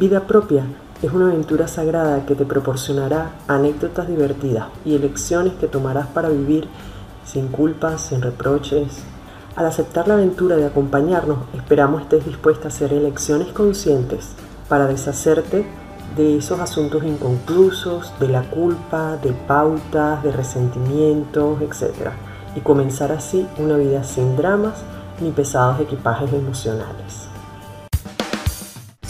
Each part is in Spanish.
Vida propia es una aventura sagrada que te proporcionará anécdotas divertidas y elecciones que tomarás para vivir sin culpas, sin reproches. Al aceptar la aventura de acompañarnos, esperamos estés dispuesta a hacer elecciones conscientes para deshacerte de esos asuntos inconclusos, de la culpa, de pautas, de resentimientos, etc. Y comenzar así una vida sin dramas ni pesados equipajes emocionales.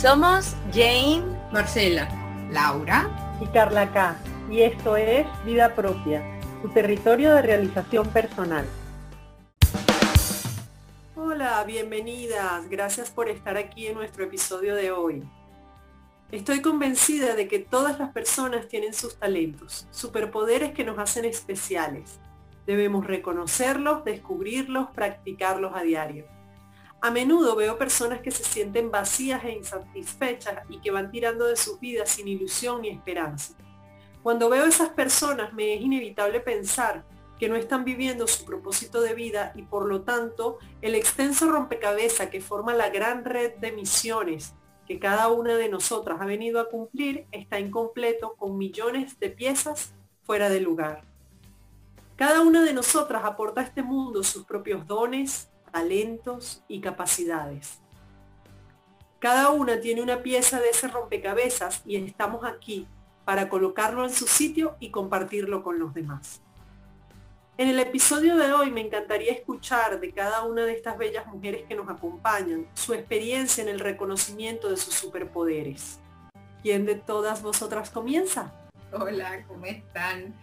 Somos Jane, Marcela, Laura y Carla K. Y esto es Vida Propia, tu territorio de realización personal. Hola, bienvenidas. Gracias por estar aquí en nuestro episodio de hoy. Estoy convencida de que todas las personas tienen sus talentos, superpoderes que nos hacen especiales. Debemos reconocerlos, descubrirlos, practicarlos a diario. A menudo veo personas que se sienten vacías e insatisfechas y que van tirando de sus vidas sin ilusión ni esperanza. Cuando veo esas personas me es inevitable pensar que no están viviendo su propósito de vida y por lo tanto el extenso rompecabezas que forma la gran red de misiones que cada una de nosotras ha venido a cumplir está incompleto con millones de piezas fuera de lugar. Cada una de nosotras aporta a este mundo sus propios dones, talentos y capacidades. Cada una tiene una pieza de ese rompecabezas y estamos aquí para colocarlo en su sitio y compartirlo con los demás. En el episodio de hoy me encantaría escuchar de cada una de estas bellas mujeres que nos acompañan su experiencia en el reconocimiento de sus superpoderes. ¿Quién de todas vosotras comienza? Hola, ¿cómo están?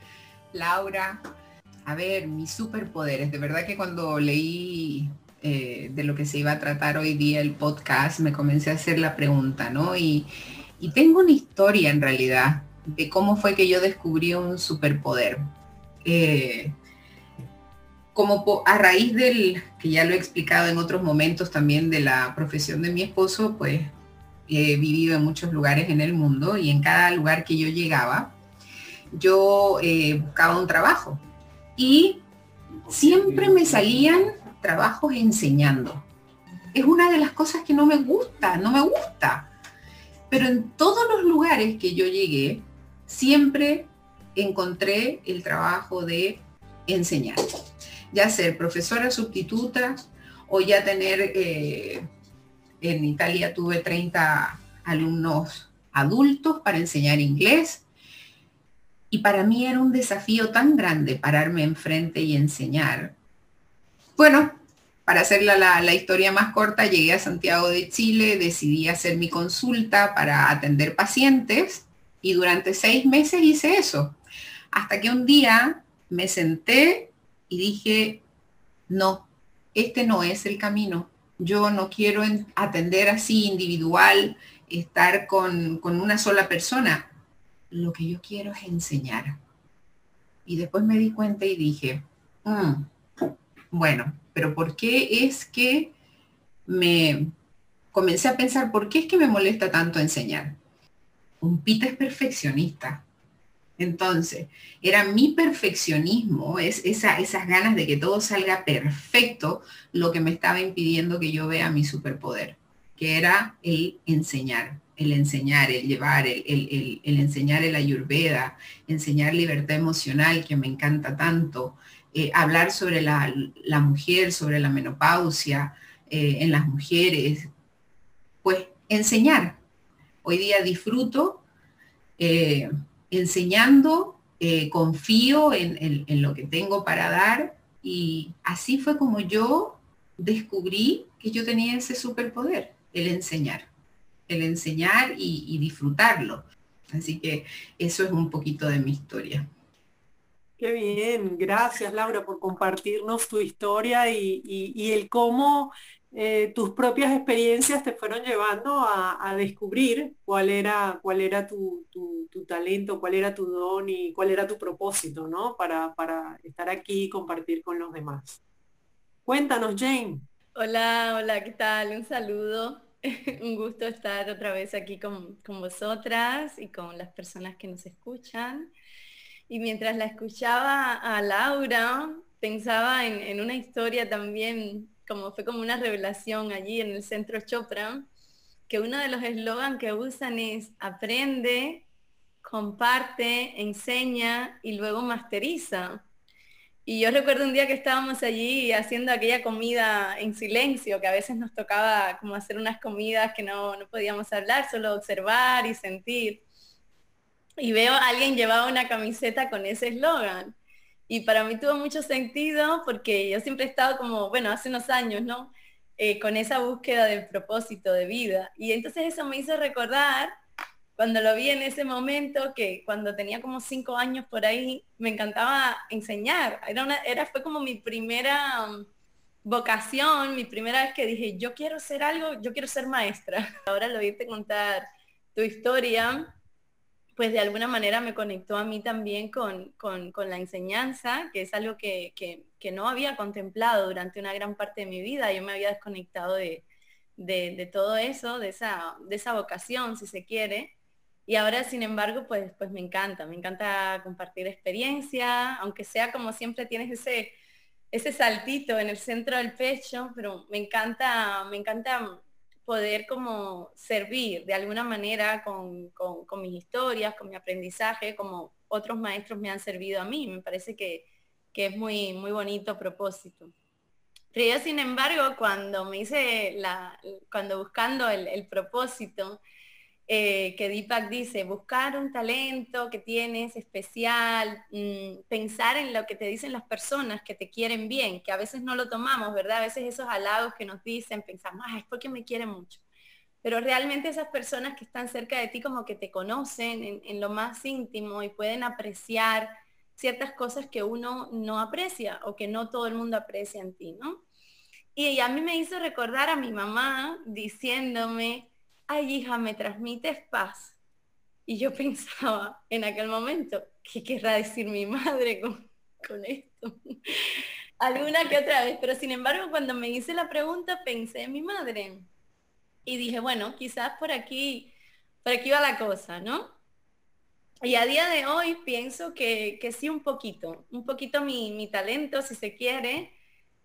Laura. A ver, mis superpoderes. De verdad que cuando leí eh, de lo que se iba a tratar hoy día el podcast, me comencé a hacer la pregunta, ¿no? Y, tengo una historia en realidad de cómo fue que yo descubrí un superpoder. Eh, como a raíz del, que ya lo he explicado en otros momentos también de la profesión de mi esposo, pues he vivido en muchos lugares en el mundo y en cada lugar que yo llegaba, yo eh, buscaba un trabajo. Y siempre me salían trabajos enseñando. Es una de las cosas que no me gusta, no me gusta. Pero en todos los lugares que yo llegué, siempre encontré el trabajo de enseñar ya ser profesora sustituta o ya tener, eh, en Italia tuve 30 alumnos adultos para enseñar inglés. Y para mí era un desafío tan grande pararme enfrente y enseñar. Bueno, para hacer la, la, historia más corta, llegué a Santiago de Chile, decidí hacer mi consulta para atender pacientes y durante seis meses hice eso. Hasta que un día me senté y dije, no, este no es el camino. Yo no quiero atender así individual, estar con, una sola persona. Lo que yo quiero es enseñar. Y después me di cuenta y dije, mm, bueno, pero ¿por qué es que me comencé a pensar, ¿por qué es que me molesta tanto enseñar? Un pita es perfeccionista. Entonces, era mi perfeccionismo, es esas ganas de que todo salga perfecto, lo que me estaba impidiendo que yo vea mi superpoder, que era el enseñar, el enseñar, el llevar, el, enseñar el ayurveda, enseñar libertad emocional, que me encanta tanto, eh, hablar sobre la, mujer, sobre la menopausia eh, en las mujeres, pues enseñar. Hoy día disfruto. Eh, enseñando, confío en, lo que tengo para dar y así fue como yo descubrí que yo tenía ese superpoder, el enseñar, el enseñar y, disfrutarlo. Así que eso es un poquito de mi historia. Qué bien, gracias Laura por compartirnos tu historia y, el cómo eh, tus propias experiencias te fueron llevando a, descubrir cuál era, cuál era tu, talento, cuál era tu don y cuál era tu propósito, ¿no? Para, estar aquí y compartir con los demás. Cuéntanos, Jane. Hola, hola, ¿qué tal? Un saludo. Un gusto estar otra vez aquí con, vosotras y con las personas que nos escuchan. Y mientras la escuchaba a Laura, pensaba en, en una historia también como fue como una revelación allí en el centro Chopra, que uno de los eslogans que usan es aprende, comparte, enseña y luego masteriza. Y yo recuerdo un día que estábamos allí haciendo aquella comida en silencio, que a veces nos tocaba como hacer unas comidas que no, no podíamos hablar, solo observar y sentir. Y veo a alguien llevaba una camiseta con ese eslogan. Y para mí tuvo mucho sentido porque yo siempre he estado como, bueno, hace unos años, ¿no? Eh, con esa búsqueda del propósito de vida. Y entonces eso me hizo recordar cuando lo vi en ese momento, que cuando tenía como cinco años por ahí, me encantaba enseñar. Era, una, era fue como mi primera um, vocación, mi primera vez que dije, yo quiero ser algo, yo quiero ser maestra. Ahora lo oírte contar tu historia, pues de alguna manera me conectó a mí también con, con, la enseñanza, que es algo que, que, no había contemplado durante una gran parte de mi vida. Yo me había desconectado de, de, de todo eso, de esa, de esa vocación, si se quiere. Y ahora, sin embargo, pues, pues me encanta, me encanta compartir experiencia, aunque sea como siempre tienes ese, ese saltito en el centro del pecho, pero me encanta, me encanta poder como servir de alguna manera con, mis historias, con mi aprendizaje, como otros maestros me han servido a mí. Me parece que, es muy, muy bonito propósito. Pero yo, sin embargo, cuando me hice la, cuando buscando el propósito, eh, que Deepak dice, buscar un talento que tienes especial, mm, pensar en lo que te dicen las personas que te quieren bien, que a veces no lo tomamos, ¿verdad? A veces esos halagos que nos dicen, pensamos, ah, es porque me quieren mucho. Pero realmente esas personas que están cerca de ti como que te conocen en, en lo más íntimo y pueden apreciar ciertas cosas que uno no aprecia o que no todo el mundo aprecia en ti, ¿no? Y a mí me hizo recordar a mi mamá diciéndome, ay hija, me transmites paz. Y yo pensaba en aquel momento, ¿qué querrá decir mi madre con, esto? Alguna que otra vez, pero sin embargo cuando me hice la pregunta pensé en mi madre y dije, bueno, quizás por aquí, por aquí va la cosa, ¿no? Y a día de hoy pienso que, que sí un poquito, un poquito mi, mi talento, si se quiere,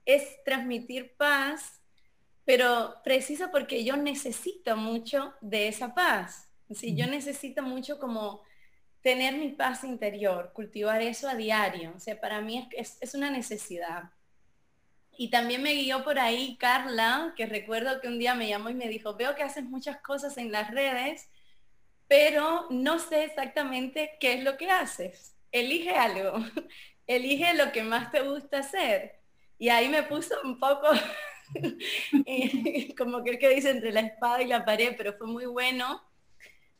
es transmitir paz pero preciso porque yo necesito mucho de esa paz. ¿sí? Yo necesito mucho como tener mi paz interior, cultivar eso a diario. O sea, para mí es, es, una necesidad. Y también me guió por ahí Carla, que recuerdo que un día me llamó y me dijo, veo que haces muchas cosas en las redes, pero no sé exactamente qué es lo que haces. Elige algo, elige lo que más te gusta hacer. Y ahí me puso un poco como que que dice entre la espada y la pared, pero fue muy bueno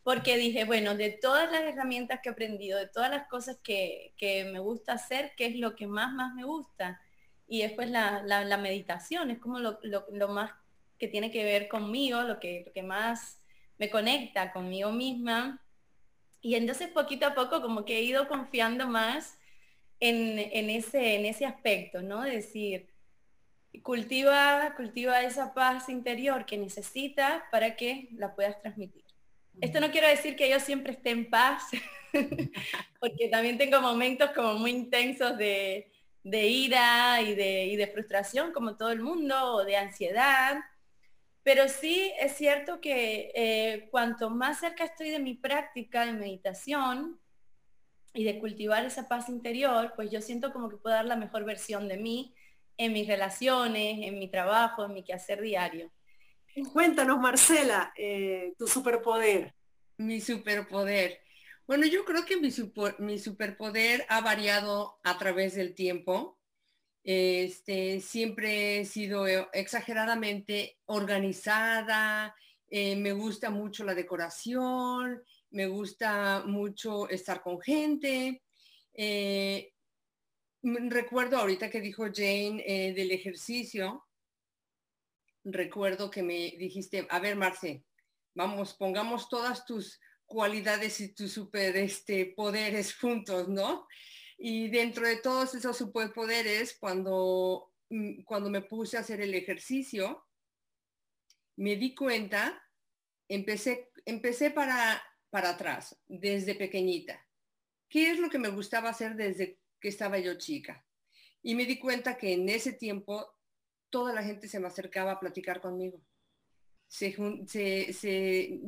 porque dije, bueno, de todas las herramientas que he aprendido, de todas las cosas que, me gusta hacer, ¿qué es lo que más, más me gusta? Y después la, meditación, es como lo, más que tiene que ver conmigo, lo que, que más me conecta conmigo misma. Y entonces poquito a poco como que he ido confiando más en, en, ese, en ese aspecto, ¿no? De decir, cultiva, cultiva esa paz interior que necesitas para que la puedas transmitir. Esto no quiero decir que yo siempre esté en paz, porque también tengo momentos como muy intensos de, ira y de, de, frustración, como todo el mundo, o de ansiedad. Pero sí es cierto que eh, cuanto más cerca estoy de mi práctica de meditación y de cultivar esa paz interior, pues yo siento como que puedo dar la mejor versión de mí en mis relaciones, en mi trabajo, en mi quehacer diario. Cuéntanos, Marcela, eh, tu superpoder. Mi superpoder. Bueno, yo creo que mi, mi superpoder ha variado a través del tiempo. Este, siempre he sido exageradamente organizada, eh, me gusta mucho la decoración, me gusta mucho estar con gente. Eh, recuerdo ahorita que dijo Jane eh, del ejercicio, recuerdo que me dijiste, a ver, Marce, vamos, pongamos todas tus cualidades y tus super este, poderes juntos, ¿no? Y dentro de todos esos superpoderes, cuando, mm, cuando me puse a hacer el ejercicio, me di cuenta, empecé, empecé para, para atrás, desde pequeñita. ¿Qué es lo que me gustaba hacer desde que estaba yo chica. Y me di cuenta que en ese tiempo toda la gente se me acercaba a platicar conmigo. se, se,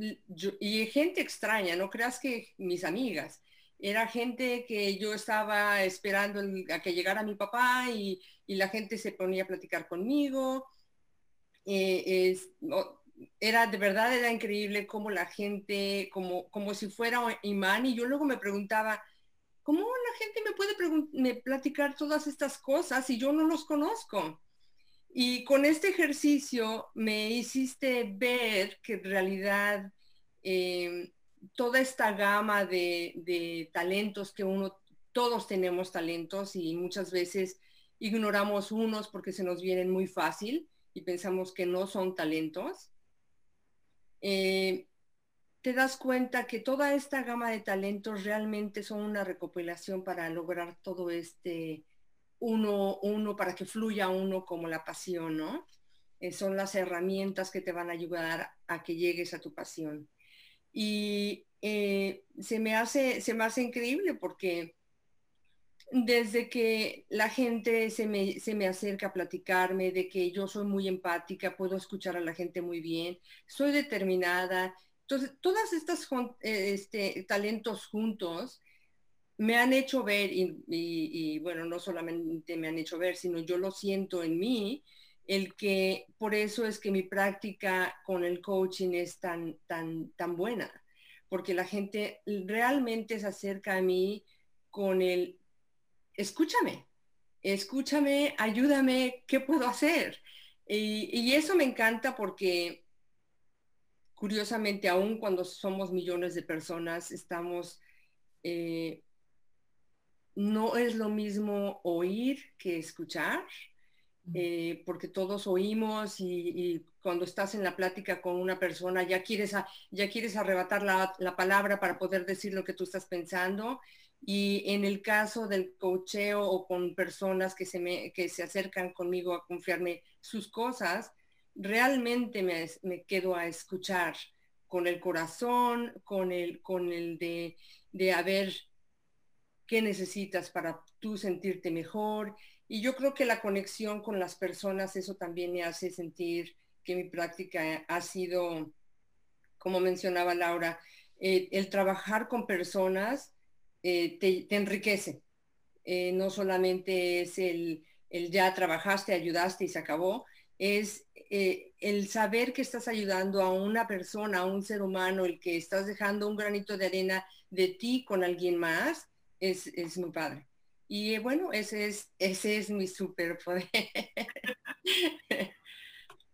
y gente extraña, no creas que mis amigas, era gente que yo estaba esperando a que llegara mi papá y, la gente se ponía a platicar conmigo. Eh, era de verdad, era increíble como la gente, como, como si fuera imán, y yo luego me preguntaba, ¿cómo la gente me puede platicar todas estas cosas si yo no los conozco? Y con este ejercicio me hiciste ver que en realidad em, toda esta gama de, de, talentos que uno, todos tenemos talentos y muchas veces ignoramos unos porque se nos vienen muy fácil y pensamos que no son talentos. Eh, te das cuenta que toda esta gama de talentos realmente son una recopilación para lograr todo este uno, uno, para que fluya uno como la pasión, ¿no? Eh, son las herramientas que te van a ayudar a que llegues a tu pasión. Y eh, se, me hace, se me hace increíble porque desde que la gente se me, se me, acerca a platicarme, de que yo soy muy empática, puedo escuchar a la gente muy bien, soy determinada. Entonces, todas estas eh, este, talentos juntos me han hecho ver, y, bueno, no solamente me han hecho ver, sino yo lo siento en mí, el que por eso es que mi práctica con el coaching es tan, tan, tan buena, porque la gente realmente se acerca a mí con el escúchame, escúchame, ayúdame, ¿qué puedo hacer? Y, eso me encanta porque curiosamente, aún cuando somos millones de personas, estamos, eh, no es lo mismo oír que escuchar, eh, porque todos oímos y, cuando estás en la plática con una persona ya quieres, ya quieres arrebatar la, la, palabra para poder decir lo que tú estás pensando. Y en el caso del cocheo o con personas que se, me, que se acercan conmigo a confiarme sus cosas, realmente me, me quedo a escuchar con el corazón, con el, con el de, de a ver qué necesitas para tú sentirte mejor. Y yo creo que la conexión con las personas, eso también me hace sentir que mi práctica ha sido, como mencionaba Laura, eh, el trabajar con personas eh, te, enriquece. Eh, no solamente es el, ya trabajaste, ayudaste y se acabó, es eh, el saber que estás ayudando a una persona, a un ser humano, el que estás dejando un granito de arena de ti con alguien más, es, es muy padre. Y bueno, ese es, ese es mi superpoder.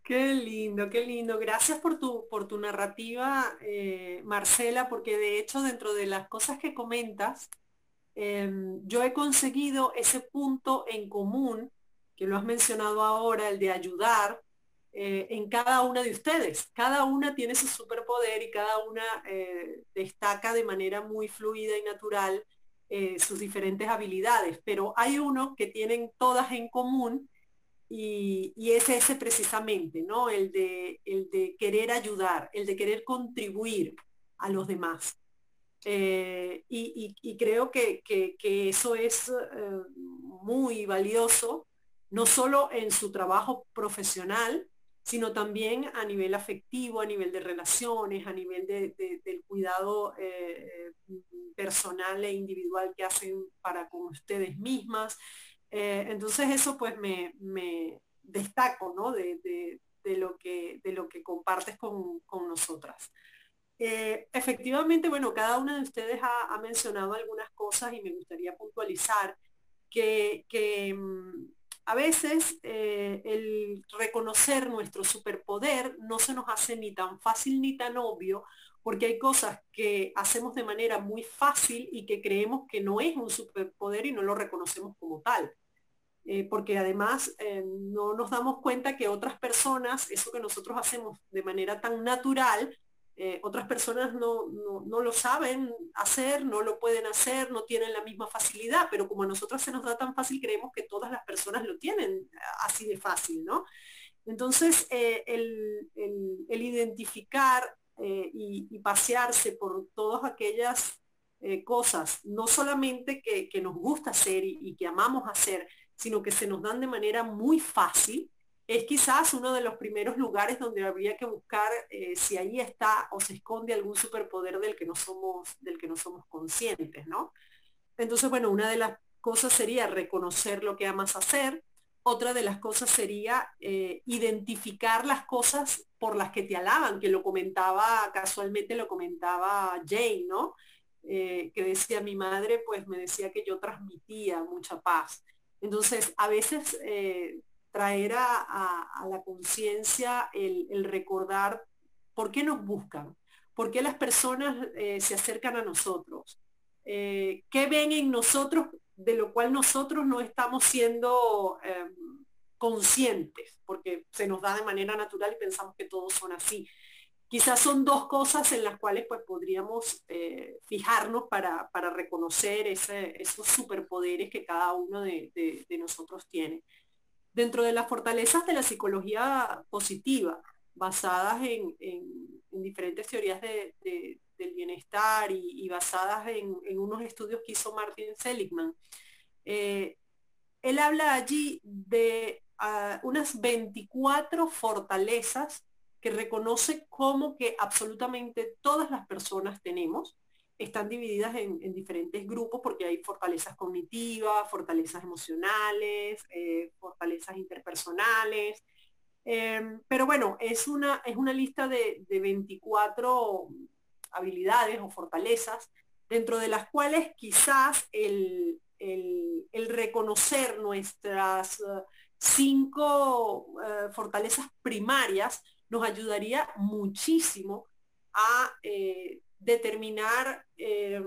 Qué lindo, qué lindo. Gracias por tu, por tu narrativa, eh, Marcela, porque de hecho dentro de las cosas que comentas, em, yo he conseguido ese punto en común, que lo has mencionado ahora, el de ayudar eh, en cada una de ustedes. Cada una tiene su superpoder y cada una eh, destaca de manera muy fluida y natural sus diferentes habilidades, pero hay uno que tienen todas en común y, es ese precisamente, ¿no? El de, el de querer ayudar, el de querer contribuir a los demás. Eh, y, creo que, eso es eh, muy valioso, no solo en su trabajo profesional, sino también a nivel afectivo, a nivel de relaciones, a nivel del cuidado eh, personal e individual que hacen para con ustedes mismas. Eh, entonces eso pues me, destaco ¿no? de, lo que, de lo que compartes con, nosotras. Eh, efectivamente, bueno, cada una de ustedes ha, mencionado algunas cosas y me gustaría puntualizar que, mm, a veces eh, el reconocer nuestro superpoder no se nos hace ni tan fácil ni tan obvio, porque hay cosas que hacemos de manera muy fácil y que creemos que no es un superpoder y no lo reconocemos como tal. Eh, porque además eh, no nos damos cuenta que otras personas, eso que nosotros hacemos de manera tan natural, eh, otras personas no, lo saben hacer, no lo pueden hacer, no tienen la misma facilidad, pero como a nosotros se nos da tan fácil, creemos que todas las personas lo tienen así de fácil, ¿no? Entonces, el, identificar y, pasearse por todas aquellas cosas, no solamente que, nos gusta hacer y que amamos hacer, sino que se nos dan de manera muy fácil, es quizás uno de los primeros lugares donde habría que buscar eh, si ahí está o se esconde algún superpoder del que no somos, del que no somos conscientes, ¿no? Entonces, bueno, una de las cosas sería reconocer lo que amas hacer, otra de las cosas sería eh, identificar las cosas por las que te alaban, que lo comentaba, casualmente lo comentaba Jane, ¿no? Eh, que decía mi madre, pues me decía que yo transmitía mucha paz. Entonces, a veces traer a, la conciencia el, recordar por qué nos buscan, por qué las personas se acercan a nosotros, qué ven en nosotros de lo cual nosotros no estamos siendo em, conscientes, porque se nos da de manera natural y pensamos que todos son así. Quizás son dos cosas en las cuales pues podríamos eh, fijarnos para, reconocer esos superpoderes que cada uno de, nosotros tiene. Dentro de las fortalezas de la psicología positiva, basadas en, diferentes teorías de, del bienestar y, basadas en, unos estudios que hizo Martin Seligman. Eh, él habla allí de ah, unas 24 fortalezas que reconoce como que absolutamente todas las personas tenemos. Están divididas en, diferentes grupos porque hay fortalezas cognitivas, fortalezas emocionales, eh, fortalezas interpersonales. Em, pero bueno, es una, es una lista de, de 24 habilidades o fortalezas, dentro de las cuales quizás el, reconocer nuestras eh, cinco eh, fortalezas primarias nos ayudaría muchísimo a determinar em,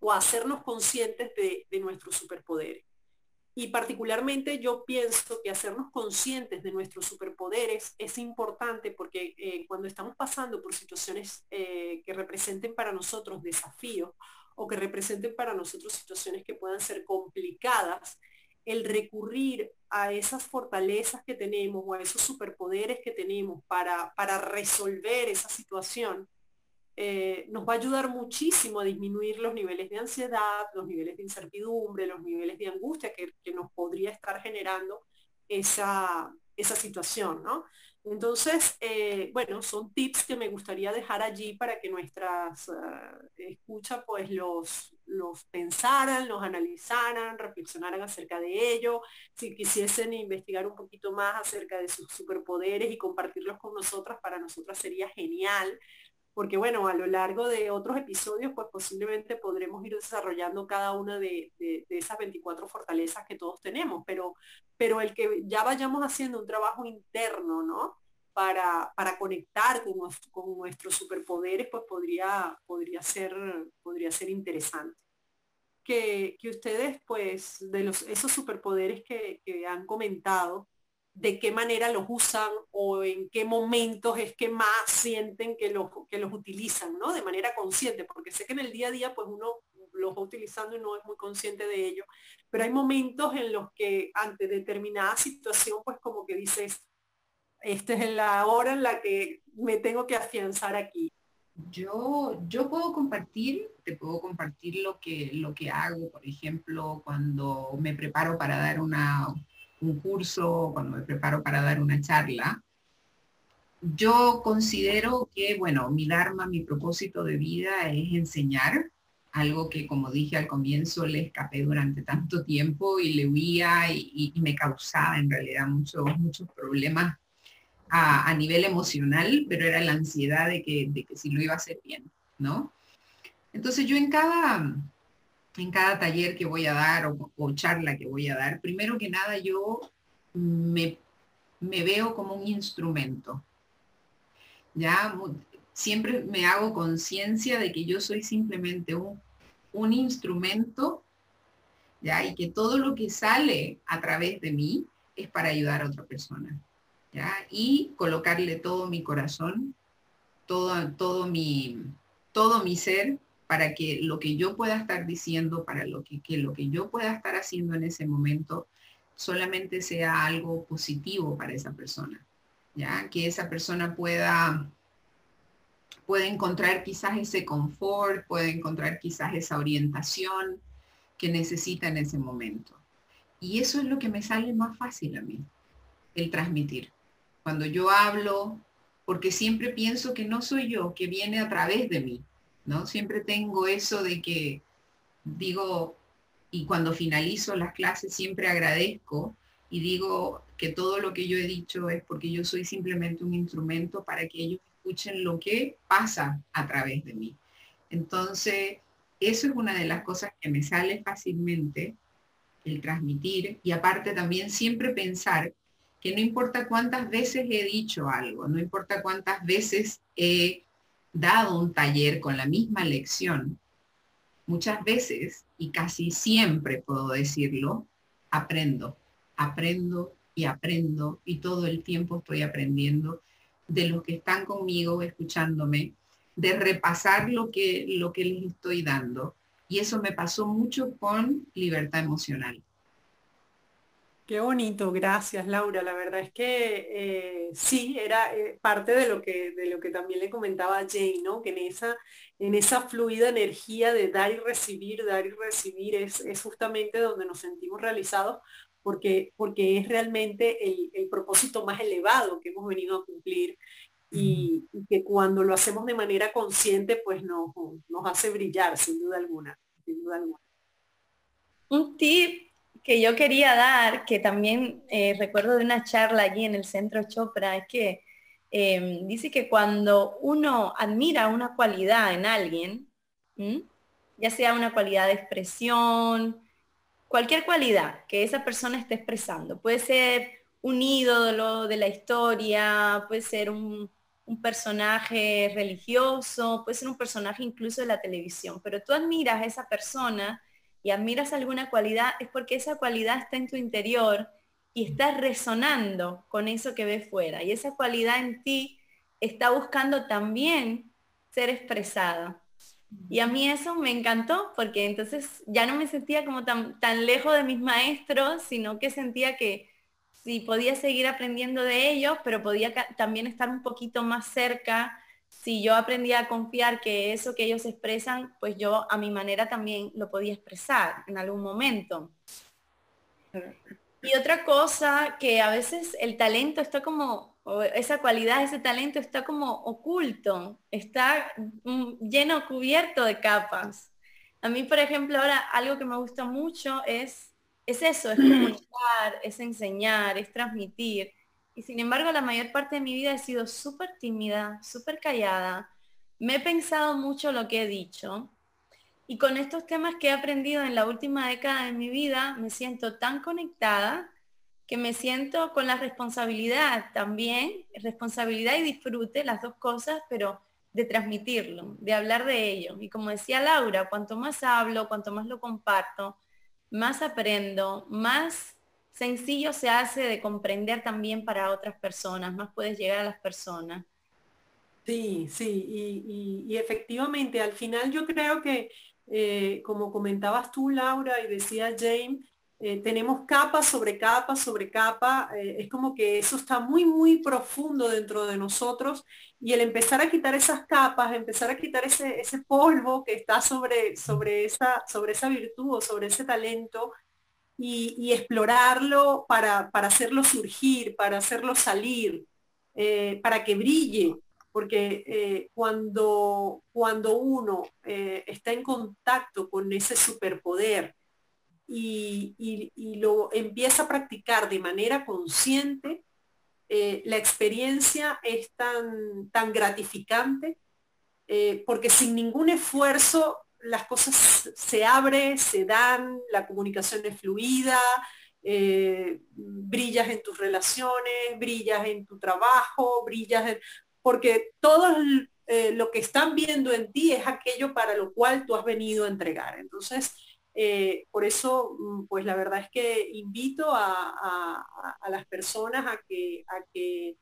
o hacernos conscientes de, nuestros superpoderes. Y particularmente yo pienso que hacernos conscientes de nuestros superpoderes es importante porque eh, cuando estamos pasando por situaciones eh, que representen para nosotros desafíos o que representen para nosotros situaciones que puedan ser complicadas, el recurrir a esas fortalezas que tenemos o a esos superpoderes que tenemos para, para resolver esa situación, eh, nos va a ayudar muchísimo a disminuir los niveles de ansiedad, los niveles de incertidumbre, los niveles de angustia que, nos podría estar generando esa, esa situación, ¿no? Entonces, eh, bueno, son tips que me gustaría dejar allí para que nuestras uh, escuchas pues los, los pensaran, los analizaran, reflexionaran acerca de ello. Si quisiesen investigar un poquito más acerca de sus superpoderes y compartirlos con nosotras, para nosotras sería genial porque bueno, a lo largo de otros episodios, pues posiblemente podremos ir desarrollando cada una de, esas 24 fortalezas que todos tenemos, pero, pero el que ya vayamos haciendo un trabajo interno, ¿no? Para, para conectar con, con, nuestros superpoderes, pues podría, podría, ser, podría ser interesante. Que, ustedes, pues, de los, esos superpoderes que, que han comentado, de qué manera los usan o en qué momentos es que más sienten que los, que los utilizan, ¿no? De manera consciente, porque sé que en el día a día pues uno los va utilizando y no es muy consciente de ello, pero hay momentos en los que ante determinada situación pues como que dices, esta es la hora en la que me tengo que afianzar aquí. Yo, yo puedo compartir, te puedo compartir lo que, lo que hago, por ejemplo, cuando me preparo para dar una, un curso, cuando me preparo para dar una charla, yo considero que, bueno, mi Dharma, mi propósito de vida es enseñar, algo que como dije al comienzo le escapé durante tanto tiempo y le huía y, me causaba en realidad muchos, muchos problemas a, nivel emocional, pero era la ansiedad de que, de que si lo iba a hacer bien, ¿no? Entonces yo en cada, en cada taller que voy a dar o, charla que voy a dar, primero que nada yo me, veo como un instrumento. Ya siempre me hago conciencia de que yo soy simplemente un, un instrumento, ¿ya? Y que todo lo que sale a través de mí es para ayudar a otra persona, ¿ya? Y colocarle todo mi corazón, todo, todo, mi, todo mi ser para que lo que yo pueda estar diciendo, para lo que, lo que yo pueda estar haciendo en ese momento, solamente sea algo positivo para esa persona. Ya que esa persona pueda puede encontrar quizás ese confort, puede encontrar quizás esa orientación que necesita en ese momento. Y eso es lo que me sale más fácil a mí. el transmitir. Cuando yo hablo, porque siempre pienso que no soy yo, que viene a través de mí, ¿no? Siempre tengo eso de que digo, y cuando finalizo las clases siempre agradezco y digo que todo lo que yo he dicho es porque yo soy simplemente un instrumento para que ellos escuchen lo que pasa a través de mí. Entonces, eso es una de las cosas que me sale fácilmente, el transmitir, y aparte también siempre pensar que no importa cuántas veces he dicho algo, no importa cuántas veces he dado un taller con la misma lección, muchas veces, y casi siempre puedo decirlo, aprendo, aprendo y aprendo, y todo el tiempo estoy aprendiendo de los que están conmigo, escuchándome, de repasar lo que, lo que les estoy dando. Y eso me pasó mucho con libertad emocional. Qué bonito, gracias Laura. La verdad es que eh, sí, era eh, parte de lo, que, de lo que también le comentaba a Jane, ¿no? Que en esa, en esa fluida energía de dar y recibir, dar y recibir, es, es justamente donde nos sentimos realizados porque, porque es realmente el, el propósito más elevado que hemos venido a cumplir y, que cuando lo hacemos de manera consciente, pues nos, nos hace brillar, sin duda alguna, sin duda alguna. Un tip que yo quería dar, que también eh, recuerdo de una charla allí en el centro Chopra, es que em, dice que cuando uno admira una cualidad en alguien, ya sea una cualidad de expresión, cualquier cualidad que esa persona esté expresando, puede ser un ídolo de la historia, puede ser un, un personaje religioso, puede ser un personaje incluso de la televisión, pero tú admiras a esa persona y admiras alguna cualidad, es porque esa cualidad está en tu interior y está resonando con eso que ves fuera. Y esa cualidad en ti está buscando también ser expresada. Y a mí eso me encantó porque entonces ya no me sentía como tan, tan lejos de mis maestros, sino que sentía que sí, podía seguir aprendiendo de ellos, pero podía también estar un poquito más cerca. Si yo aprendía a confiar que eso que ellos expresan, pues yo a mi manera también lo podía expresar en algún momento. Y otra cosa que a veces el talento está como, esa cualidad, ese talento está como oculto, está mm, lleno, cubierto de capas. A mí, por ejemplo, ahora algo que me gusta mucho es es eso, es comunicar, es enseñar, es transmitir. Y sin embargo, la mayor parte de mi vida he sido súper tímida, súper callada. Me he pensado mucho lo que he dicho. Y con estos temas que he aprendido en la última década de mi vida, me siento tan conectada que me siento con la responsabilidad también, responsabilidad y disfrute, las dos cosas, pero de transmitirlo, de hablar de ello. Y como decía Laura, cuanto más hablo, cuanto más lo comparto, más aprendo, más sencillo se hace de comprender también para otras personas, más puedes llegar a las personas. Sí, sí, y, efectivamente al final yo creo que, eh, como comentabas tú, Laura, y decía James, eh, tenemos capa sobre capa sobre capa, eh, es como que eso está muy, muy profundo dentro de nosotros y el empezar a quitar esas capas, empezar a quitar ese, ese polvo que está sobre, sobre, esa, sobre esa virtud o sobre ese talento y, explorarlo para, para, hacerlo surgir, para hacerlo salir, eh, para que brille, porque cuando, cuando uno está en contacto con ese superpoder, y, lo empieza a practicar de manera consciente, eh, la experiencia es tan, tan gratificante eh, porque sin ningún esfuerzo las cosas se abren, se dan, la comunicación es fluida, eh, brillas en tus relaciones, brillas en tu trabajo, brillas porque todo lo que están viendo en ti es aquello para lo cual tú has venido a entregar. Entonces, eh, por eso, mm, pues la verdad es que invito a, las personas a que, a que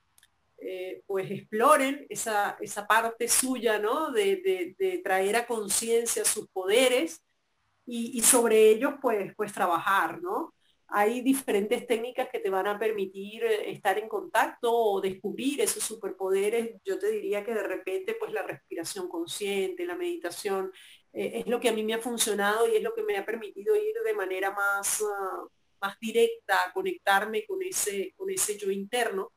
eh, pues exploren esa, parte suya, ¿no? De, traer a conciencia sus poderes y, sobre ellos, pues, pues trabajar, ¿no? Hay diferentes técnicas que te van a permitir eh, estar en contacto o descubrir esos superpoderes. Yo te diría que de repente, pues la respiración consciente, la meditación, eh, es lo que a mí me ha funcionado y es lo que me ha permitido ir de manera más, ah, más directa a conectarme con ese, con ese yo interno.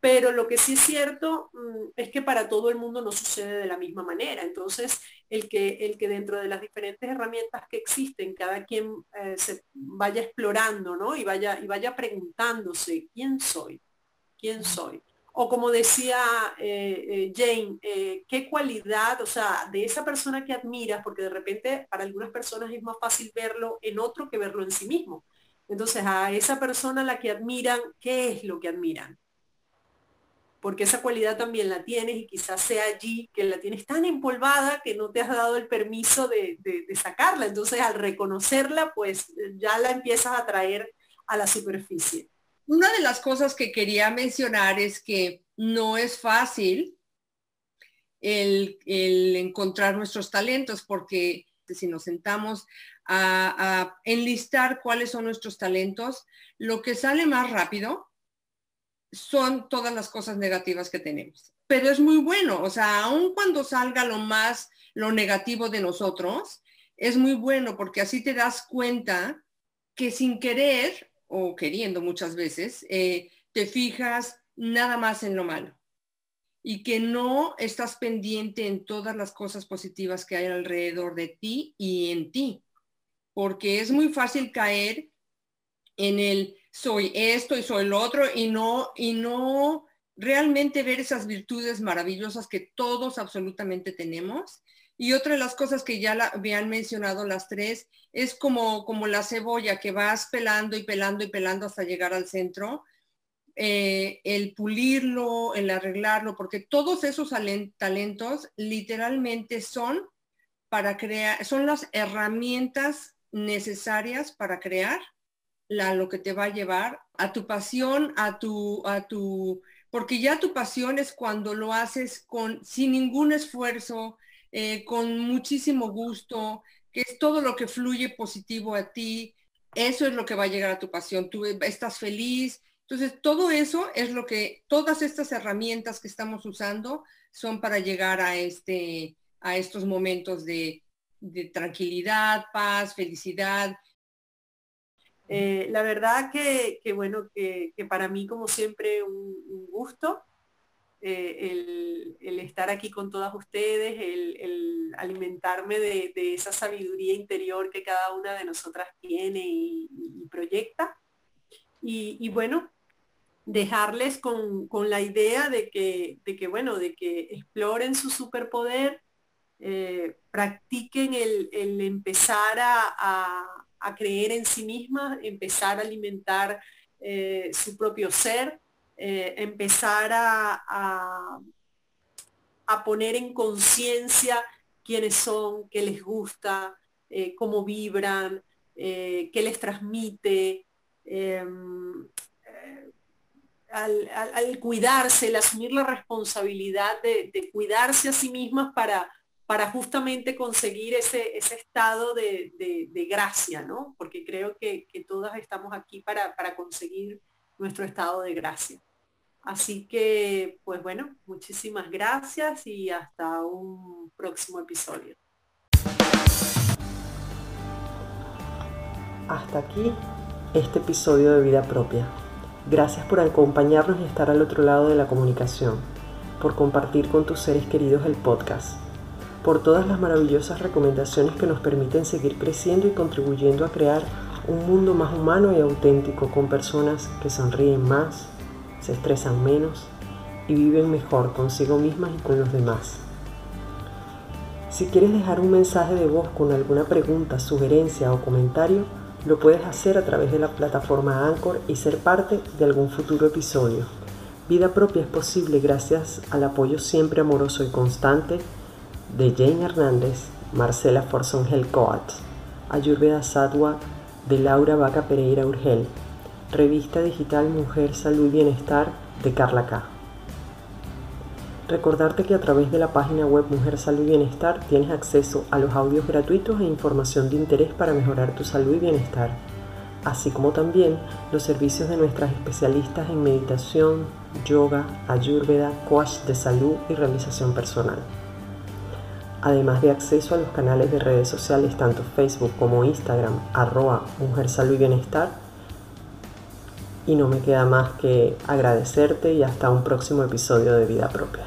Pero lo que sí es cierto mm, es que para todo el mundo no sucede de la misma manera. Entonces, el que, el que dentro de las diferentes herramientas que existen, cada quien eh, se vaya explorando, ¿no? Y vaya, y vaya preguntándose, ¿quién soy? ¿Quién soy? O como decía eh, eh, Jane, ¿qué cualidad, o sea, de esa persona que admiras, porque de repente para algunas personas es más fácil verlo en otro que verlo en sí mismo. Entonces, a esa persona a la que admiran, ¿qué es lo que admiran? Porque esa cualidad también la tienes y quizás sea allí que la tienes tan empolvada que no te has dado el permiso de, sacarla. Entonces al reconocerla, pues ya la empiezas a traer a la superficie. Una de las cosas que quería mencionar es que no es fácil el, encontrar nuestros talentos porque si nos sentamos a, enlistar cuáles son nuestros talentos, lo que sale más rápido son todas las cosas negativas que tenemos. Pero es muy bueno, o sea, aun cuando salga lo más, lo negativo de nosotros, es muy bueno porque así te das cuenta que sin querer o queriendo muchas veces, eh, te fijas nada más en lo malo y que no estás pendiente en todas las cosas positivas que hay alrededor de ti y en ti, porque es muy fácil caer en el soy esto y soy lo otro y no, y no realmente ver esas virtudes maravillosas que todos absolutamente tenemos. Y otra de las cosas que ya la, habían mencionado las tres es como, como la cebolla que vas pelando y pelando y pelando hasta llegar al centro. Eh, el pulirlo, el arreglarlo, porque todos esos talentos literalmente son para crear, son las herramientas necesarias para crear lo que te va a llevar a tu pasión, a tu, a tu, porque ya tu pasión es cuando lo haces con, sin ningún esfuerzo, eh, con muchísimo gusto, que es todo lo que fluye positivo a ti, eso es lo que va a llegar a tu pasión, tú estás feliz. Entonces, todo eso es lo que, todas estas herramientas que estamos usando son para llegar a, este, a estos momentos de, de tranquilidad, paz, felicidad, eh, la verdad que, bueno, que, para mí como siempre un, gusto eh, el, estar aquí con todas ustedes, el, alimentarme de, esa sabiduría interior que cada una de nosotras tiene y, proyecta. Y, bueno, dejarles con, la idea de que, de que, bueno, de que exploren su superpoder, eh, practiquen el, empezar a creer en sí misma, empezar a alimentar eh, su propio ser, eh, empezar a, a, poner en conciencia quiénes son, qué les gusta, eh, cómo vibran, qué les transmite. Em, al, cuidarse, el asumir la responsabilidad de, de cuidarse a sí mismas para, para justamente conseguir ese, estado de, gracia, ¿no? Porque creo que, todas estamos aquí para, conseguir nuestro estado de gracia. Así que, pues bueno, muchísimas gracias y hasta un próximo episodio. Hasta aquí este episodio de Vida Propia. Gracias por acompañarnos y estar al otro lado de la comunicación, por compartir con tus seres queridos el podcast por todas las maravillosas recomendaciones que nos permiten seguir creciendo y contribuyendo a crear un mundo más humano y auténtico con personas que sonríen más, se estresan menos y viven mejor consigo mismas y con los demás. Si quieres dejar un mensaje de voz con alguna pregunta, sugerencia o comentario, lo puedes hacer a través de la plataforma Anchor y ser parte de algún futuro episodio. Vida propia es posible gracias al apoyo siempre amoroso y constante de Jane Hernández, Marcela Forsongel Coat, Ayurveda Sadwa de Laura Vaca Pereira Urgel, Revista Digital Mujer, Salud y Bienestar de Carla K. Recordarte que a través de la página web Mujer Salud y Bienestar tienes acceso a los audios gratuitos e información de interés para mejorar tu salud y bienestar, así como también los servicios de nuestras especialistas en meditación, yoga, ayurveda, coach de salud y realización personal además de acceso a los canales de redes sociales tanto Facebook como Instagram, arroba Mujer Salud y Bienestar, y no me queda más que agradecerte y hasta un próximo episodio de Vida Propia.